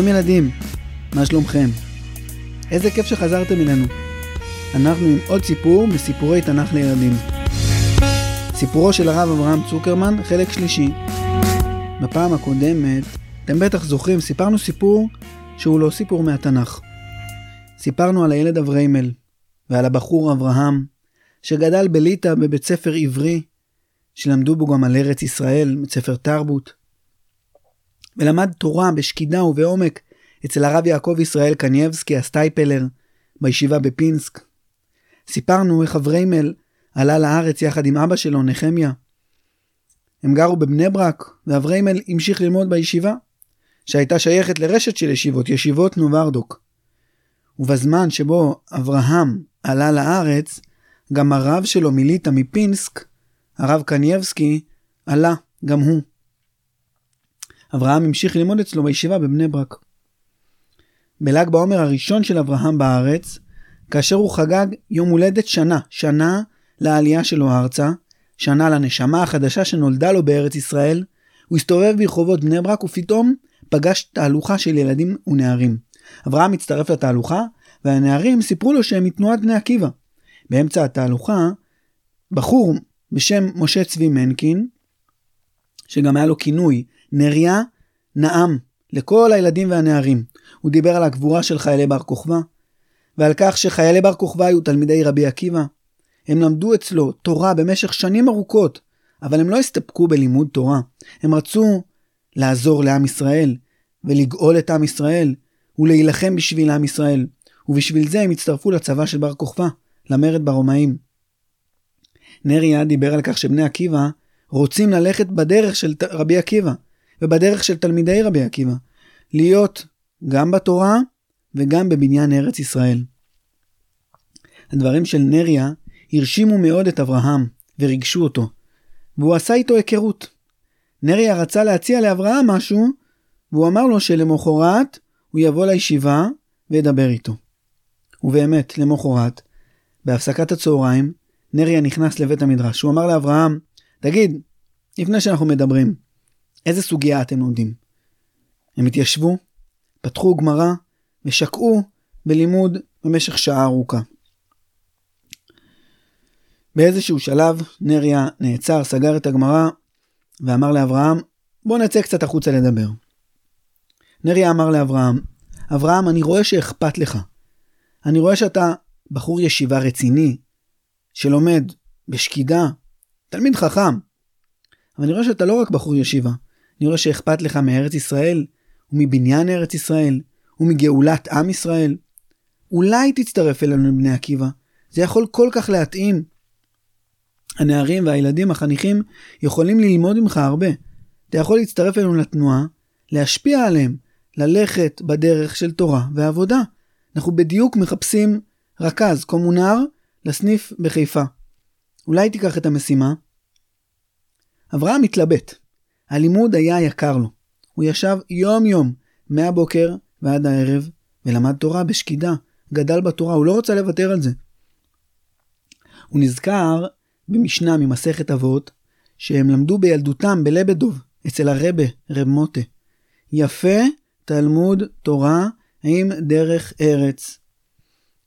שלום ילדים, מה שלומכם? איזה כיף שחזרתם אלינו. אנחנו עם עוד סיפור מסיפורי תנ"ך לילדים. סיפורו של הרב אברהם צוקרמן, חלק שלישי. בפעם הקודמת, אתם בטח זוכרים, סיפרנו סיפור שהוא לא סיפור מהתנ"ך. סיפרנו על הילד אבריימל, ועל הבחור אברהם, שגדל בליטא בבית ספר עברי, שלמדו בו גם על ארץ ישראל, בית ספר תרבות. ולמד תורה בשקידה ובעומק אצל הרב יעקב ישראל קנייבסקי הסטייפלר בישיבה בפינסק. סיפרנו איך אבריימל עלה לארץ יחד עם אבא שלו, נחמיה. הם גרו בבני ברק, ואבריימל המשיך ללמוד בישיבה, שהייתה שייכת לרשת של ישיבות, ישיבות נוברדוק. ובזמן שבו אברהם עלה לארץ, גם הרב שלו מליטא מפינסק, הרב קנייבסקי, עלה גם הוא. אברהם המשיך ללמוד אצלו בישיבה בבני ברק. בל"ג בעומר הראשון של אברהם בארץ, כאשר הוא חגג יום הולדת שנה, שנה לעלייה שלו ארצה, שנה לנשמה החדשה שנולדה לו בארץ ישראל, הוא הסתובב ברחובות בני ברק ופתאום פגש תהלוכה של ילדים ונערים. אברהם הצטרף לתהלוכה, והנערים סיפרו לו שהם מתנועת בני עקיבא. באמצע התהלוכה, בחור בשם משה צבי מנקין, שגם היה לו כינוי נריה נאם לכל הילדים והנערים. הוא דיבר על הגבורה של חיילי בר כוכבא, ועל כך שחיילי בר כוכבא היו תלמידי רבי עקיבא. הם למדו אצלו תורה במשך שנים ארוכות, אבל הם לא הסתפקו בלימוד תורה. הם רצו לעזור לעם ישראל, ולגאול את עם ישראל, ולהילחם בשביל עם ישראל. ובשביל זה הם הצטרפו לצבא של בר כוכבא, למרד ברומאים. נריה דיבר על כך שבני עקיבא רוצים ללכת בדרך של רבי עקיבא, ובדרך של תלמידי רבי עקיבא, להיות גם בתורה וגם בבניין ארץ ישראל. הדברים של נריה הרשימו מאוד את אברהם וריגשו אותו, והוא עשה איתו היכרות. נריה רצה להציע לאברהם משהו, והוא אמר לו שלמחרת הוא יבוא לישיבה וידבר איתו. ובאמת, למחרת, בהפסקת הצהריים, נריה נכנס לבית המדרש. הוא אמר לאברהם, תגיד, לפני שאנחנו מדברים, איזה סוגיה אתם לומדים? הם התיישבו, פתחו גמרא ושקעו בלימוד במשך שעה ארוכה. באיזשהו שלב נריה נעצר, סגר את הגמרא ואמר לאברהם, בוא נצא קצת החוצה לדבר. נריה אמר לאברהם, אברהם, אני רואה שאכפת לך. אני רואה שאתה בחור ישיבה רציני, שלומד בשקידה, תלמיד חכם. אבל אני רואה שאתה לא רק בחור ישיבה, אני רואה שאכפת לך מארץ ישראל, ומבניין ארץ ישראל, ומגאולת עם ישראל. אולי תצטרף אלינו לבני עקיבא, זה יכול כל כך להתאים. הנערים והילדים החניכים יכולים ללמוד ממך הרבה. אתה יכול להצטרף אלינו לתנועה, להשפיע עליהם, ללכת בדרך של תורה ועבודה. אנחנו בדיוק מחפשים רכז, קומונר, לסניף בחיפה. אולי תיקח את המשימה? אברהם התלבט. הלימוד היה יקר לו. הוא ישב יום-יום, מהבוקר ועד הערב, ולמד תורה בשקידה. גדל בתורה, הוא לא רוצה לוותר על זה. הוא נזכר במשנה ממסכת אבות, שהם למדו בילדותם בלבדוב, אצל הרבה, רב מוטה. יפה תלמוד תורה עם דרך ארץ.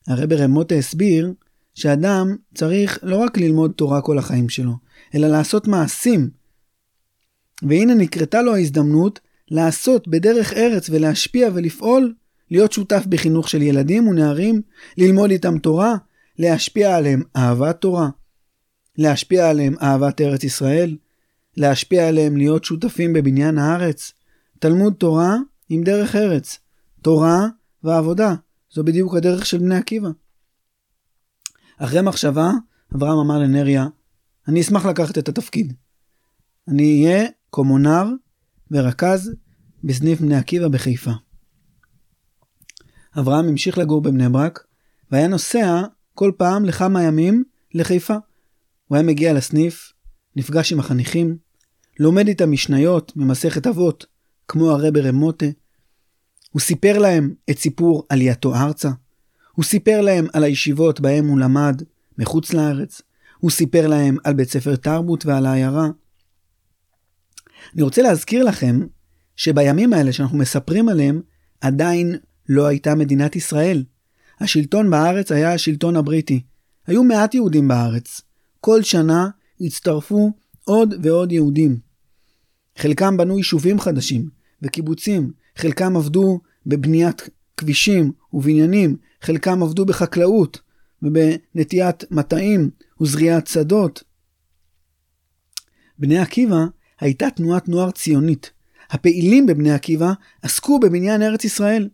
הרב רב מוטה הסביר שאדם צריך לא רק ללמוד תורה כל החיים שלו, אלא לעשות מעשים. והנה נקרתה לו ההזדמנות לעשות בדרך ארץ ולהשפיע ולפעול, להיות שותף בחינוך של ילדים ונערים, ללמוד איתם תורה, להשפיע עליהם אהבת תורה, להשפיע עליהם אהבת ארץ ישראל, להשפיע עליהם להיות שותפים בבניין הארץ. תלמוד תורה עם דרך ארץ, תורה ועבודה, זו בדיוק הדרך של בני עקיבא. אחרי מחשבה, אברהם אמר לנריה, אני אשמח לקחת את התפקיד. אני אהיה קומונר ורכז בסניף בני עקיבא בחיפה. אברהם המשיך לגור בבני ברק, והיה נוסע כל פעם לכמה ימים לחיפה. הוא היה מגיע לסניף, נפגש עם החניכים, לומד איתם משניות ממסכת אבות, כמו הרבי רמוטה. הוא סיפר להם את סיפור עלייתו ארצה. הוא סיפר להם על הישיבות בהם הוא למד מחוץ לארץ. הוא סיפר להם על בית ספר תרבות ועל העיירה. אני רוצה להזכיר לכם שבימים האלה שאנחנו מספרים עליהם, עדיין לא הייתה מדינת ישראל. השלטון בארץ היה השלטון הבריטי. היו מעט יהודים בארץ. כל שנה הצטרפו עוד ועוד יהודים. חלקם בנו יישובים חדשים וקיבוצים, חלקם עבדו בבניית כבישים ובניינים, חלקם עבדו בחקלאות ובנטיית מטעים וזריעת שדות. בני עקיבא הייתה תנועת נוער ציונית. הפעילים בבני עקיבא עסקו בבניין ארץ ישראל.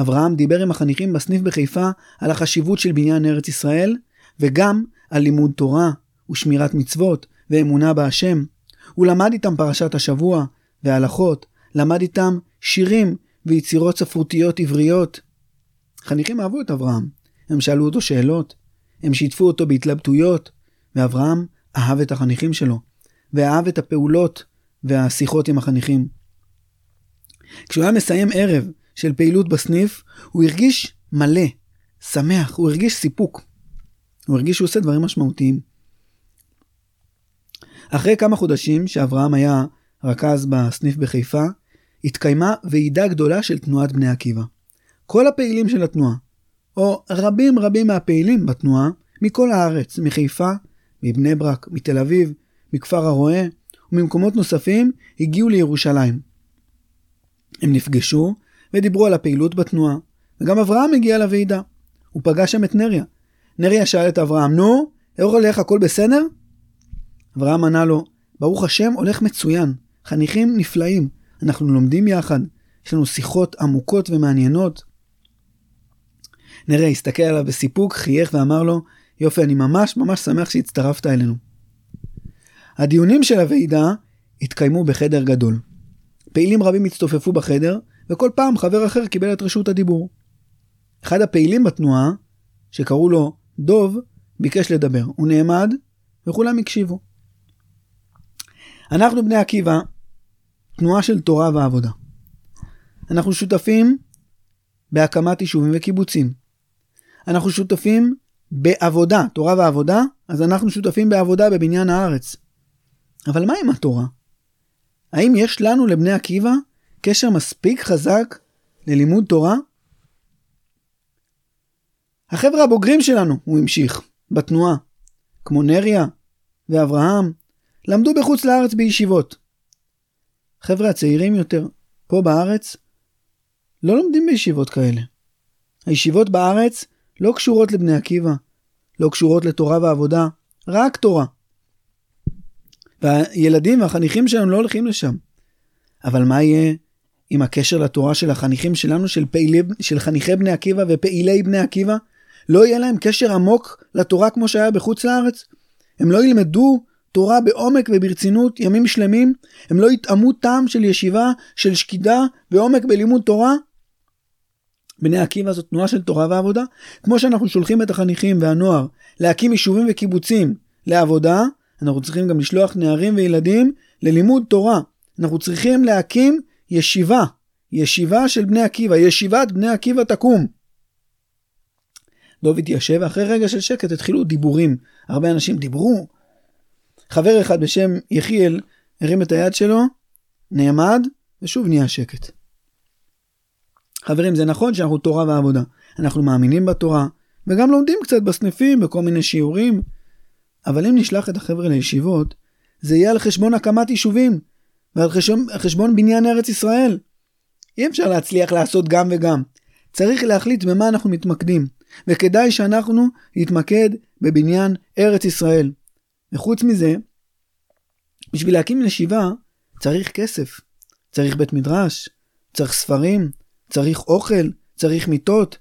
אברהם דיבר עם החניכים בסניף בחיפה על החשיבות של בניין ארץ ישראל, וגם על לימוד תורה ושמירת מצוות ואמונה בהשם. הוא למד איתם פרשת השבוע והלכות, למד איתם שירים ויצירות ספרותיות עבריות. חניכים אהבו את אברהם, הם שאלו אותו שאלות, הם שיתפו אותו בהתלבטויות, ואברהם אהב את החניכים שלו, ואהב את הפעולות והשיחות עם החניכים. כשהוא היה מסיים ערב של פעילות בסניף, הוא הרגיש מלא, שמח, הוא הרגיש סיפוק. הוא הרגיש שהוא עושה דברים משמעותיים. אחרי כמה חודשים שאברהם היה רכז בסניף בחיפה, התקיימה ועידה גדולה של תנועת בני עקיבא. כל הפעילים של התנועה, או רבים רבים מהפעילים בתנועה, מכל הארץ, מחיפה, מבני ברק, מתל אביב, מכפר הרועה וממקומות נוספים, הגיעו לירושלים. הם נפגשו ודיברו על הפעילות בתנועה, וגם אברהם הגיע לוועידה. הוא פגש שם את נריה. נריה שאל את אברהם, נו, איך הולך הכל בסדר? אברהם ענה לו, ברוך השם הולך מצוין, חניכים נפלאים, אנחנו לומדים יחד, יש לנו שיחות עמוקות ומעניינות. נראה, הסתכל עליו בסיפוק, חייך ואמר לו, יופי, אני ממש ממש שמח שהצטרפת אלינו. הדיונים של הוועידה התקיימו בחדר גדול. פעילים רבים הצטופפו בחדר, וכל פעם חבר אחר קיבל את רשות הדיבור. אחד הפעילים בתנועה, שקראו לו דוב, ביקש לדבר. הוא נעמד, וכולם הקשיבו. אנחנו בני עקיבא, תנועה של תורה ועבודה. אנחנו שותפים בהקמת יישובים וקיבוצים. אנחנו שותפים בעבודה, תורה ועבודה, אז אנחנו שותפים בעבודה בבניין הארץ. אבל מה עם התורה? האם יש לנו לבני עקיבא קשר מספיק חזק ללימוד תורה? החבר'ה הבוגרים שלנו, הוא המשיך, בתנועה, כמו נריה ואברהם, למדו בחוץ לארץ בישיבות. חבר'ה הצעירים יותר, פה בארץ, לא לומדים בישיבות כאלה. הישיבות בארץ לא קשורות לבני עקיבא, לא קשורות לתורה ועבודה, רק תורה. והילדים והחניכים שלנו לא הולכים לשם. אבל מה יהיה עם הקשר לתורה של החניכים שלנו, של, פעילי, של חניכי בני עקיבא ופעילי בני עקיבא? לא יהיה להם קשר עמוק לתורה כמו שהיה בחוץ לארץ? הם לא ילמדו תורה בעומק וברצינות ימים שלמים? הם לא יטעמו טעם של ישיבה, של שקידה ועומק בלימוד תורה? בני עקיבא זו תנועה של תורה ועבודה. כמו שאנחנו שולחים את החניכים והנוער להקים יישובים וקיבוצים לעבודה, אנחנו צריכים גם לשלוח נערים וילדים ללימוד תורה. אנחנו צריכים להקים ישיבה, ישיבה של בני עקיבא, ישיבת בני עקיבא תקום. דוב התיישב, ואחרי רגע של שקט התחילו דיבורים. הרבה אנשים דיברו. חבר אחד בשם יחיאל הרים את היד שלו, נעמד, ושוב נהיה שקט. חברים, זה נכון שאנחנו תורה ועבודה. אנחנו מאמינים בתורה, וגם לומדים קצת בסניפים, בכל מיני שיעורים, אבל אם נשלח את החבר'ה לישיבות, זה יהיה על חשבון הקמת יישובים, ועל חשבון, חשבון בניין ארץ ישראל. אי אפשר להצליח לעשות גם וגם. צריך להחליט במה אנחנו מתמקדים, וכדאי שאנחנו נתמקד בבניין ארץ ישראל. וחוץ מזה, בשביל להקים ישיבה צריך כסף. צריך בית מדרש, צריך ספרים, צריך אוכל, צריך מיטות.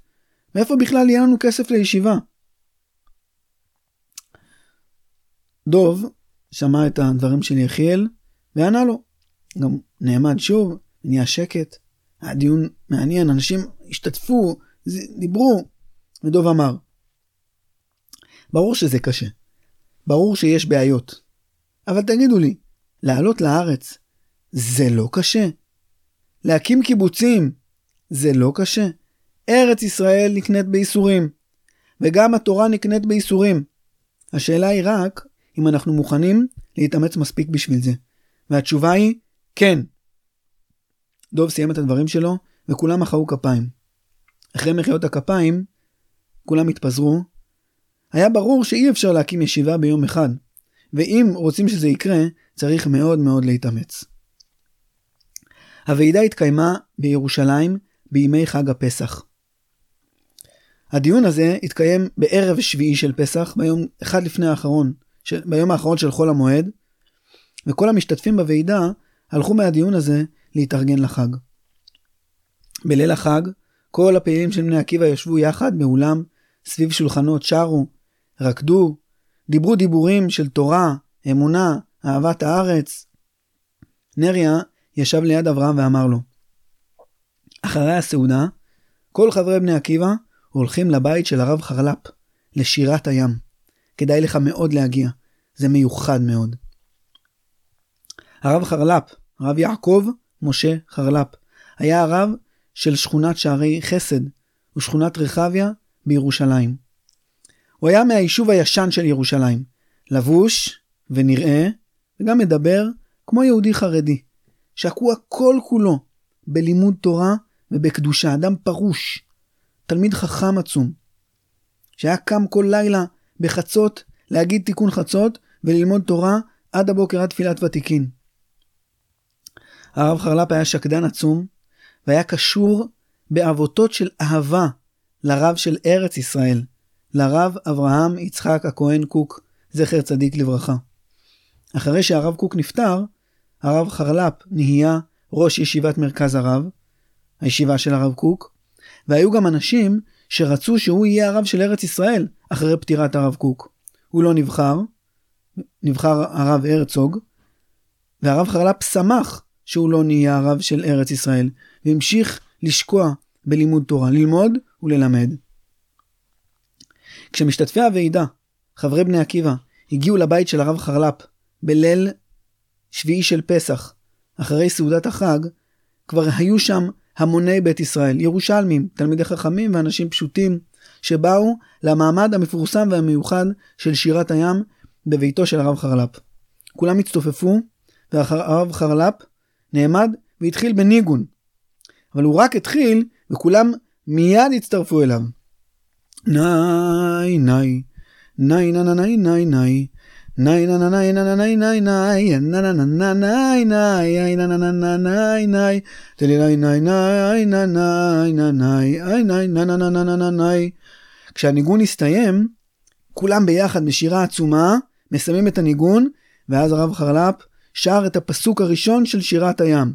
מאיפה בכלל יהיה לנו כסף לישיבה? דוב שמע את הדברים של יחיאל וענה לו. גם נעמד שוב, נהיה שקט. היה דיון מעניין, אנשים השתתפו, דיברו. ודוב אמר, ברור שזה קשה. ברור שיש בעיות. אבל תגידו לי, לעלות לארץ זה לא קשה? להקים קיבוצים זה לא קשה? ארץ ישראל נקנית בייסורים, וגם התורה נקנית בייסורים. השאלה היא רק אם אנחנו מוכנים להתאמץ מספיק בשביל זה. והתשובה היא כן. דוב סיים את הדברים שלו וכולם מחאו כפיים. אחרי מחיאות הכפיים, כולם התפזרו. היה ברור שאי אפשר להקים ישיבה ביום אחד, ואם רוצים שזה יקרה, צריך מאוד מאוד להתאמץ. הוועידה התקיימה בירושלים בימי חג הפסח. הדיון הזה התקיים בערב שביעי של פסח, ביום אחד לפני האחרון, ביום האחרון של חול המועד, וכל המשתתפים בוועידה הלכו מהדיון הזה להתארגן לחג. בליל החג, כל הפעילים של בני עקיבא ישבו יחד באולם, סביב שולחנות, שרו, רקדו, דיברו דיבורים של תורה, אמונה, אהבת הארץ. נריה ישב ליד אברהם ואמר לו, אחרי הסעודה, כל חברי בני עקיבא הולכים לבית של הרב חרל"פ, לשירת הים. כדאי לך מאוד להגיע, זה מיוחד מאוד. הרב חרל"פ, הרב יעקב משה חרל"פ, היה הרב של שכונת שערי חסד ושכונת רחביה בירושלים. הוא היה מהיישוב הישן של ירושלים, לבוש ונראה וגם מדבר כמו יהודי חרדי, שקוע כל כולו בלימוד תורה ובקדושה, אדם פרוש, תלמיד חכם עצום, שהיה קם כל לילה בחצות להגיד תיקון חצות וללמוד תורה עד הבוקר עד תפילת ותיקין. הרב חרל"פ היה שקדן עצום, והיה קשור בעבותות של אהבה לרב של ארץ ישראל, לרב אברהם יצחק הכהן קוק, זכר צדיק לברכה. אחרי שהרב קוק נפטר, הרב חרל"פ נהיה ראש ישיבת מרכז הרב, הישיבה של הרב קוק, והיו גם אנשים שרצו שהוא יהיה הרב של ארץ ישראל אחרי פטירת הרב קוק. הוא לא נבחר, נבחר הרב הרצוג, והרב חרל"פ שמח שהוא לא נהיה הרב של ארץ ישראל, והמשיך לשקוע בלימוד תורה, ללמוד וללמד. כשמשתתפי הוועידה, חברי בני עקיבא, הגיעו לבית של הרב חרל"פ בליל שביעי של פסח, אחרי סעודת החג, כבר היו שם המוני בית ישראל, ירושלמים, תלמידי חכמים ואנשים פשוטים, שבאו למעמד המפורסם והמיוחד של שירת הים בביתו של הרב חרל"פ. כולם הצטופפו, והרב חרל"פ נעמד והתחיל בניגון. אבל הוא רק התחיל, וכולם מיד הצטרפו אליו. ניי ניי, ניי ניי ניי ניי ניי ניי ניי ניי ניי ניי ניי ניי נה ניי ניי תלי ניי ניי ניי נה ניי נה ניי איי ניי נה נה נה נה נה ניי כשהניגון הסתיים, כולם ביחד בשירה עצומה, מסיימים את הניגון, ואז הרב חרל"פ שר את הפסוק הראשון של שירת הים.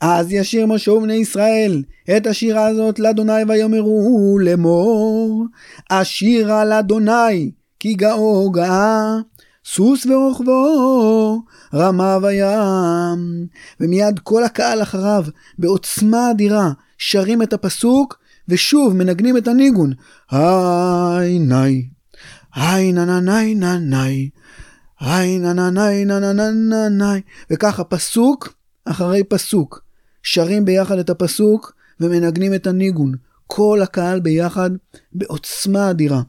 אז ישיר משה ובני ישראל את השירה הזאת לאדוני ויאמרו לאמור, אשירה לאדוני כי גאו גאה. סוס ורוכבו רמה וים. ומיד כל הקהל אחריו, בעוצמה אדירה, שרים את הפסוק, ושוב מנגנים את הניגון. היי ניי, היי נה נה ניי נה ניי, היי נה נה ניי נה נה נה נה ניי. וככה פסוק אחרי פסוק, שרים ביחד את הפסוק ומנגנים את הניגון. כל הקהל ביחד בעוצמה אדירה.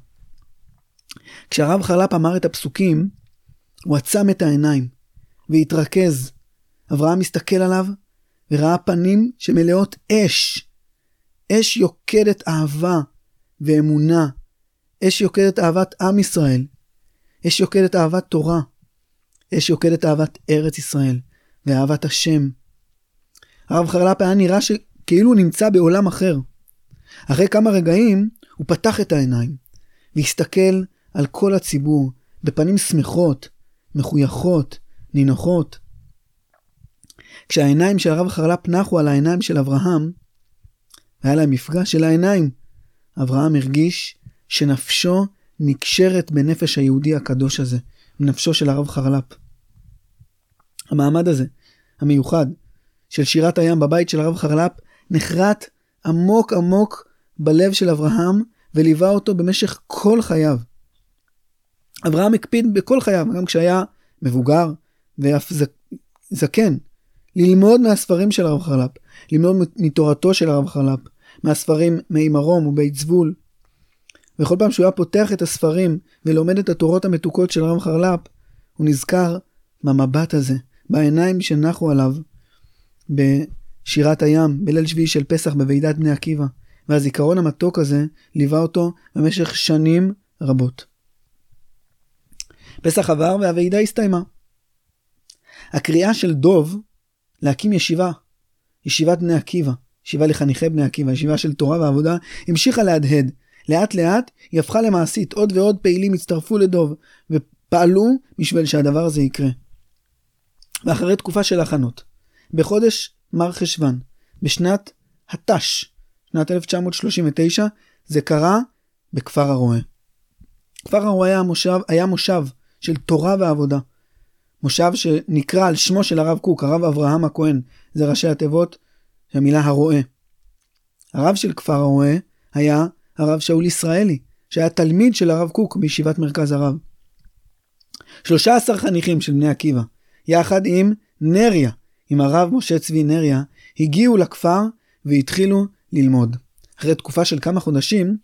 כשהרב חלפ אמר את הפסוקים, הוא עצם את העיניים והתרכז. אברהם מסתכל עליו וראה פנים שמלאות אש. אש יוקדת אהבה ואמונה. אש יוקדת אהבת עם ישראל. אש יוקדת אהבת תורה. אש יוקדת אהבת ארץ ישראל ואהבת השם. הרב חרל"פ היה נראה שכאילו הוא נמצא בעולם אחר. אחרי כמה רגעים הוא פתח את העיניים והסתכל על כל הציבור בפנים שמחות, מחויכות, נינוחות. כשהעיניים של הרב חרל"פ נחו על העיניים של אברהם, והיה להם מפגש של העיניים, אברהם הרגיש שנפשו נקשרת בנפש היהודי הקדוש הזה, בנפשו של הרב חרל"פ. המעמד הזה, המיוחד, של שירת הים בבית של הרב חרל"פ, נחרט עמוק עמוק בלב של אברהם, וליווה אותו במשך כל חייו. אברהם הקפיד בכל חייו, גם כשהיה מבוגר ואף זקן, ללמוד מהספרים של הרב חרל"פ, ללמוד מתורתו של הרב חרל"פ, מהספרים מי מרום ובית זבול. וכל פעם שהוא היה פותח את הספרים ולומד את התורות המתוקות של הרב חרל"פ, הוא נזכר במבט הזה, בעיניים שנחו עליו שירת הים בליל שביעי של פסח בוועידת בני עקיבא, והזיכרון המתוק הזה ליווה אותו במשך שנים רבות. פסח עבר והוועידה הסתיימה. הקריאה של דוב להקים ישיבה, ישיבת בני עקיבא, ישיבה לחניכי בני עקיבא, ישיבה של תורה ועבודה, המשיכה להדהד. לאט לאט היא הפכה למעשית, עוד ועוד פעילים הצטרפו לדוב, ופעלו בשביל שהדבר הזה יקרה. ואחרי תקופה של הכנות, בחודש מר חשוון, בשנת התש, שנת 1939, זה קרה בכפר הרועה. כפר הרועה היה מושב, היה מושב של תורה ועבודה. מושב שנקרא על שמו של הרב קוק, הרב אברהם הכהן, זה ראשי התיבות המילה הרועה. הרב של כפר הרועה היה הרב שאול ישראלי, שהיה תלמיד של הרב קוק בישיבת מרכז הרב. 13 חניכים של בני עקיבא, יחד עם נריה, עם הרב משה צבי נריה, הגיעו לכפר והתחילו ללמוד. אחרי תקופה של כמה חודשים,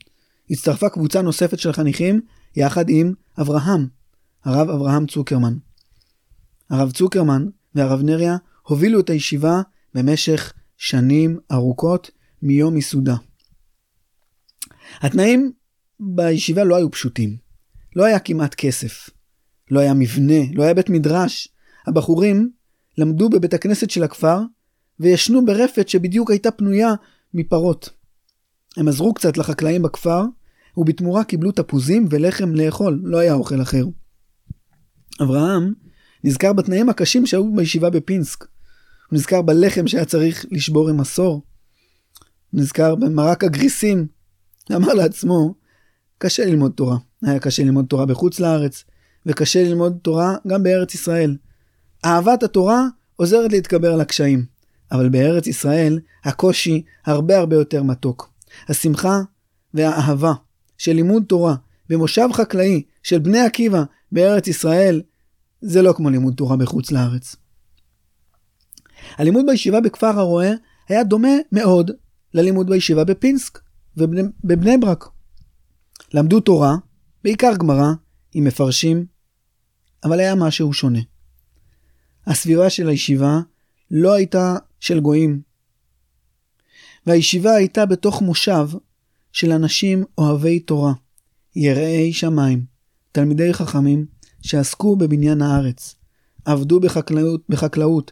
הצטרפה קבוצה נוספת של חניכים יחד עם אברהם, הרב אברהם צוקרמן. הרב צוקרמן והרב נריה הובילו את הישיבה במשך שנים ארוכות מיום ייסודה. התנאים בישיבה לא היו פשוטים. לא היה כמעט כסף. לא היה מבנה, לא היה בית מדרש. הבחורים למדו בבית הכנסת של הכפר וישנו ברפת שבדיוק הייתה פנויה מפרות. הם עזרו קצת לחקלאים בכפר, ובתמורה קיבלו תפוזים ולחם לאכול, לא היה אוכל אחר. אברהם נזכר בתנאים הקשים שהיו בישיבה בפינסק. הוא נזכר בלחם שהיה צריך לשבור עם מסור. הוא נזכר במרק הגריסים. אמר לעצמו, קשה ללמוד תורה. היה קשה ללמוד תורה בחוץ לארץ, וקשה ללמוד תורה גם בארץ ישראל. אהבת התורה עוזרת להתגבר על הקשיים, אבל בארץ ישראל הקושי הרבה הרבה יותר מתוק. השמחה והאהבה של לימוד תורה במושב חקלאי של בני עקיבא בארץ ישראל זה לא כמו לימוד תורה בחוץ לארץ. הלימוד בישיבה בכפר הרועה היה דומה מאוד ללימוד בישיבה בפינסק ובבני ברק. למדו תורה, בעיקר גמרא, עם מפרשים, אבל היה משהו שונה. הסביבה של הישיבה לא הייתה של גויים. והישיבה הייתה בתוך מושב של אנשים אוהבי תורה, יראי שמיים, תלמידי חכמים, שעסקו בבניין הארץ, עבדו בחקלאות, בחקלאות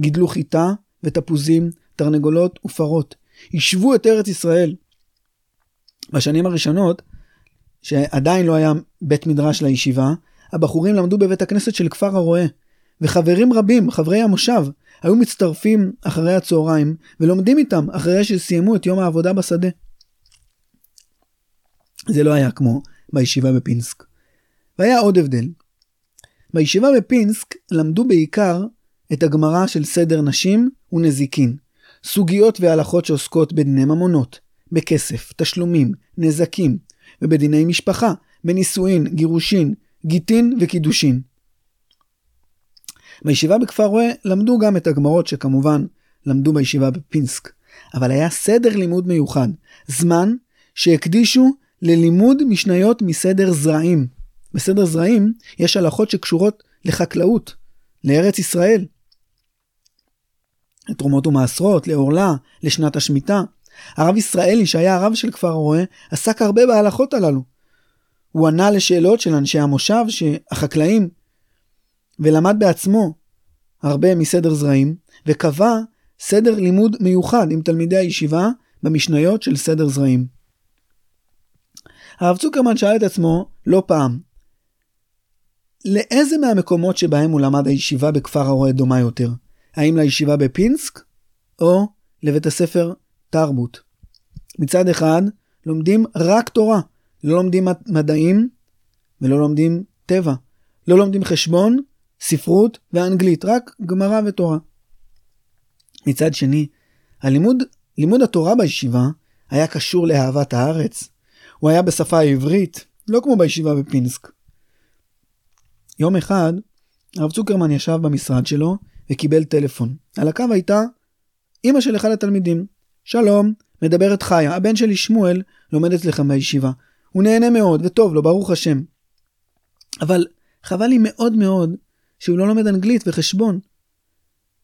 גידלו חיטה ותפוזים, תרנגולות ופרות, יישבו את ארץ ישראל. בשנים הראשונות, שעדיין לא היה בית מדרש לישיבה, הבחורים למדו בבית הכנסת של כפר הרועה, וחברים רבים, חברי המושב, היו מצטרפים אחרי הצהריים ולומדים איתם אחרי שסיימו את יום העבודה בשדה. זה לא היה כמו בישיבה בפינסק. והיה עוד הבדל. בישיבה בפינסק למדו בעיקר את הגמרא של סדר נשים ונזיקין, סוגיות והלכות שעוסקות בדיני ממונות, בכסף, תשלומים, נזקים, ובדיני משפחה, בנישואין, גירושין, גיטין וקידושין. בישיבה בכפר רואה למדו גם את הגמרות שכמובן למדו בישיבה בפינסק, אבל היה סדר לימוד מיוחד, זמן שהקדישו ללימוד משניות מסדר זרעים. בסדר זרעים יש הלכות שקשורות לחקלאות, לארץ ישראל. לתרומות ומעשרות, לעורלה, לשנת השמיטה. הרב ישראלי, שהיה הרב של כפר הרועה, עסק הרבה בהלכות הללו. הוא ענה לשאלות של אנשי המושב, החקלאים, ולמד בעצמו הרבה מסדר זרעים, וקבע סדר לימוד מיוחד עם תלמידי הישיבה במשניות של סדר זרעים. הרב צוקרמן שאל את עצמו לא פעם, לאיזה מהמקומות שבהם הוא למד הישיבה בכפר הרועה דומה יותר? האם לישיבה בפינסק או לבית הספר תרבות? מצד אחד, לומדים רק תורה, לא לומדים מדעים ולא לומדים טבע, לא לומדים חשבון, ספרות ואנגלית, רק גמרא ותורה. מצד שני, הלימוד, לימוד התורה בישיבה היה קשור לאהבת הארץ. הוא היה בשפה העברית, לא כמו בישיבה בפינסק. יום אחד, הרב צוקרמן ישב במשרד שלו וקיבל טלפון. על הקו הייתה אמא של אחד התלמידים. שלום, מדברת חיה, הבן שלי שמואל לומד אצלכם בישיבה. הוא נהנה מאוד וטוב לו, ברוך השם. אבל חבל לי מאוד מאוד שהוא לא לומד אנגלית וחשבון.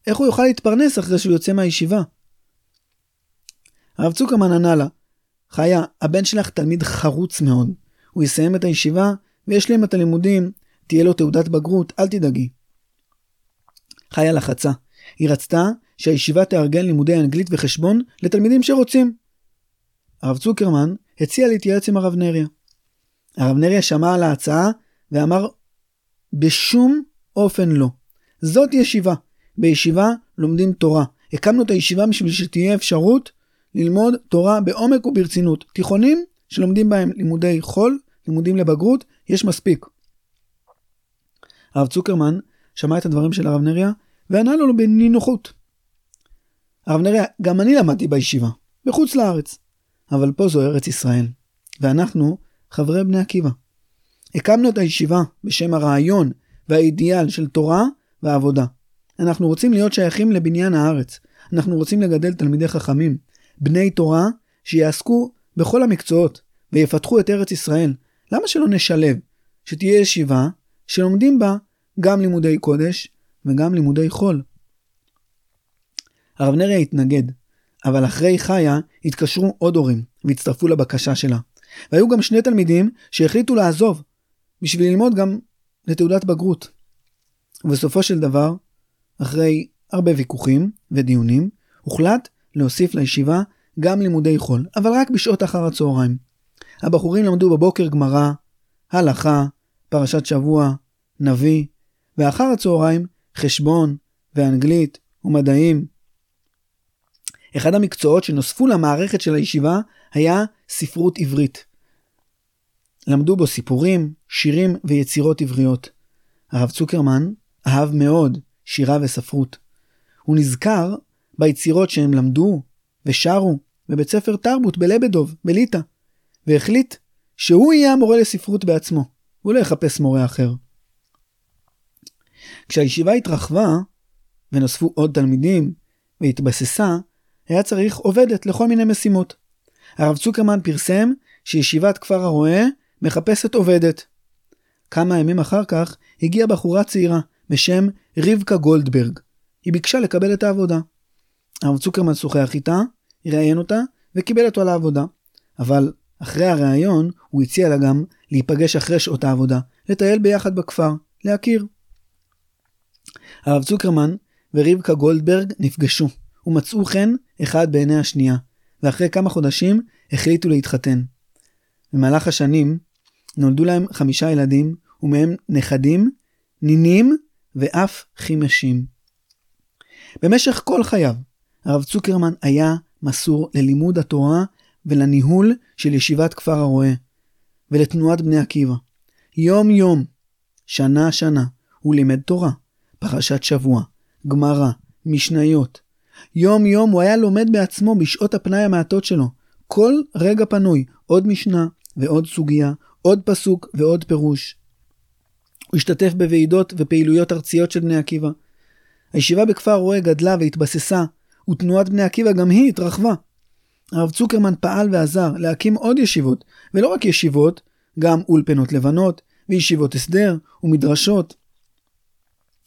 איך הוא יוכל להתפרנס אחרי שהוא יוצא מהישיבה? הרב צוקרמן ענה לה, חיה, הבן שלך תלמיד חרוץ מאוד. הוא יסיים את הישיבה וישלים את הלימודים, תהיה לו תעודת בגרות, אל תדאגי. חיה לחצה. היא רצתה שהישיבה תארגן לימודי אנגלית וחשבון לתלמידים שרוצים. הרב צוקרמן הציע להתייעץ עם הרב נריה. הרב נריה שמע על ההצעה ואמר בשום אופן לא. זאת ישיבה. בישיבה לומדים תורה. הקמנו את הישיבה בשביל שתהיה אפשרות ללמוד תורה בעומק וברצינות. תיכונים שלומדים בהם לימודי חול, לימודים לבגרות, יש מספיק. הרב צוקרמן שמע את הדברים של הרב נריה וענה לו בנינוחות. הרב נריה, גם אני למדתי בישיבה, בחוץ לארץ, אבל פה זו ארץ ישראל, ואנחנו חברי בני עקיבא. הקמנו את הישיבה בשם הרעיון והאידיאל של תורה ועבודה. אנחנו רוצים להיות שייכים לבניין הארץ. אנחנו רוצים לגדל תלמידי חכמים, בני תורה, שיעסקו בכל המקצועות ויפתחו את ארץ ישראל. למה שלא נשלב? שתהיה ישיבה שלומדים בה גם לימודי קודש וגם לימודי חול. הרב נריה התנגד, אבל אחרי חיה התקשרו עוד הורים והצטרפו לבקשה שלה. והיו גם שני תלמידים שהחליטו לעזוב בשביל ללמוד גם לתעודת בגרות. ובסופו של דבר, אחרי הרבה ויכוחים ודיונים, הוחלט להוסיף לישיבה גם לימודי חול, אבל רק בשעות אחר הצהריים. הבחורים למדו בבוקר גמרא, הלכה, פרשת שבוע, נביא, ואחר הצהריים חשבון ואנגלית ומדעים. אחד המקצועות שנוספו למערכת של הישיבה היה ספרות עברית. למדו בו סיפורים, שירים ויצירות עבריות. הרב צוקרמן אהב מאוד שירה וספרות. הוא נזכר ביצירות שהם למדו ושרו בבית ספר תרבות בלבדוב, בליטא, והחליט שהוא יהיה המורה לספרות בעצמו, הוא לא יחפש מורה אחר. כשהישיבה התרחבה ונוספו עוד תלמידים והתבססה, היה צריך עובדת לכל מיני משימות. הרב צוקרמן פרסם שישיבת כפר הרועה מחפשת עובדת. כמה ימים אחר כך הגיעה בחורה צעירה בשם רבקה גולדברג. היא ביקשה לקבל את העבודה. הרב צוקרמן שוחח איתה, ראיין אותה וקיבל אותו לעבודה. אבל אחרי הראיון הוא הציע לה גם להיפגש אחרי שעות העבודה, לטייל ביחד בכפר, להכיר. הרב צוקרמן ורבקה גולדברג נפגשו ומצאו חן אחד בעיני השנייה, ואחרי כמה חודשים החליטו להתחתן. במהלך השנים נולדו להם חמישה ילדים, ומהם נכדים, נינים ואף חימשים. במשך כל חייו, הרב צוקרמן היה מסור ללימוד התורה ולניהול של ישיבת כפר הרועה, ולתנועת בני עקיבא. יום יום, שנה שנה, הוא לימד תורה, פרשת שבוע, גמרא, משניות. יום יום הוא היה לומד בעצמו בשעות הפנאי המעטות שלו. כל רגע פנוי, עוד משנה ועוד סוגיה, עוד פסוק ועוד פירוש. הוא השתתף בוועידות ופעילויות ארציות של בני עקיבא. הישיבה בכפר רועה גדלה והתבססה, ותנועת בני עקיבא גם היא התרחבה. הרב צוקרמן פעל ועזר להקים עוד ישיבות, ולא רק ישיבות, גם אולפנות לבנות, וישיבות הסדר, ומדרשות.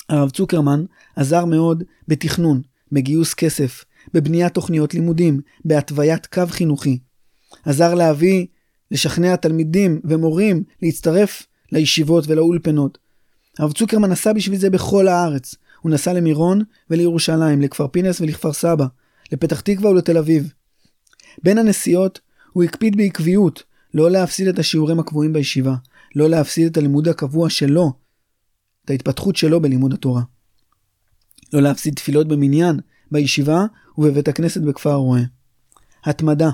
הרב צוקרמן עזר מאוד בתכנון, בגיוס כסף, בבניית תוכניות לימודים, בהתוויית קו חינוכי. עזר להביא, לשכנע תלמידים ומורים להצטרף לישיבות ולאולפנות. הרב צוקרמן נסע בשביל זה בכל הארץ. הוא נסע למירון ולירושלים, לכפר פינס ולכפר סבא, לפתח תקווה ולתל אביב. בין הנסיעות הוא הקפיד בעקביות לא להפסיד את השיעורים הקבועים בישיבה, לא להפסיד את הלימוד הקבוע שלו, את ההתפתחות שלו בלימוד התורה. לא להפסיד תפילות במניין, בישיבה ובבית הכנסת בכפר רועה. התמדה,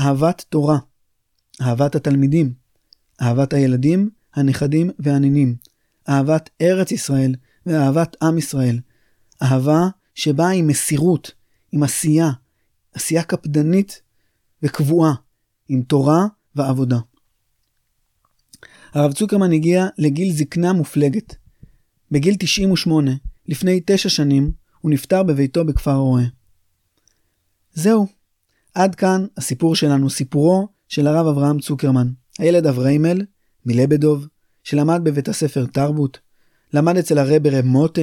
אהבת תורה, אהבת התלמידים, אהבת הילדים, הנכדים והנינים, אהבת ארץ ישראל ואהבת עם ישראל, אהבה שבאה עם מסירות, עם עשייה, עשייה קפדנית וקבועה, עם תורה ועבודה. הרב צוקרמן הגיע לגיל זקנה מופלגת. בגיל 98, לפני תשע שנים, הוא נפטר בביתו בכפר הרועה. זהו, עד כאן הסיפור שלנו, סיפורו של הרב אברהם צוקרמן, הילד אבריימל מלבדוב, שלמד בבית הספר תרבות, למד אצל הרב הרב מוטה,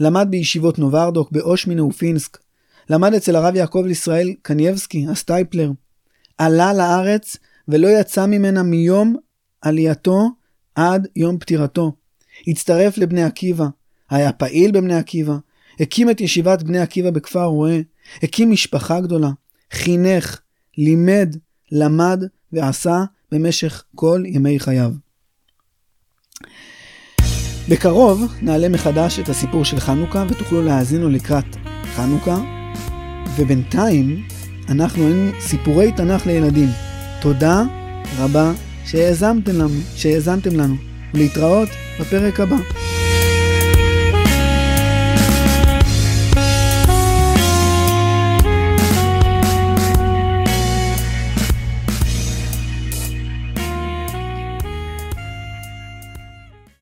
למד בישיבות נוברדוק באושמינה ופינסק, למד אצל הרב יעקב ישראל קנייבסקי, הסטייפלר. עלה לארץ ולא יצא ממנה מיום עלייתו עד יום פטירתו. הצטרף לבני עקיבא, היה פעיל בבני עקיבא, הקים את ישיבת בני עקיבא בכפר הרוא"ה, הקים משפחה גדולה, חינך, לימד, למד ועשה במשך כל ימי חייו. בקרוב נעלה מחדש את הסיפור של חנוכה ותוכלו להאזין לו לקראת חנוכה, ובינתיים אנחנו היינו סיפורי תנ"ך לילדים. תודה רבה שהאזנתם לנו, שהאזנתם לנו, ולהתראות בפרק הבא.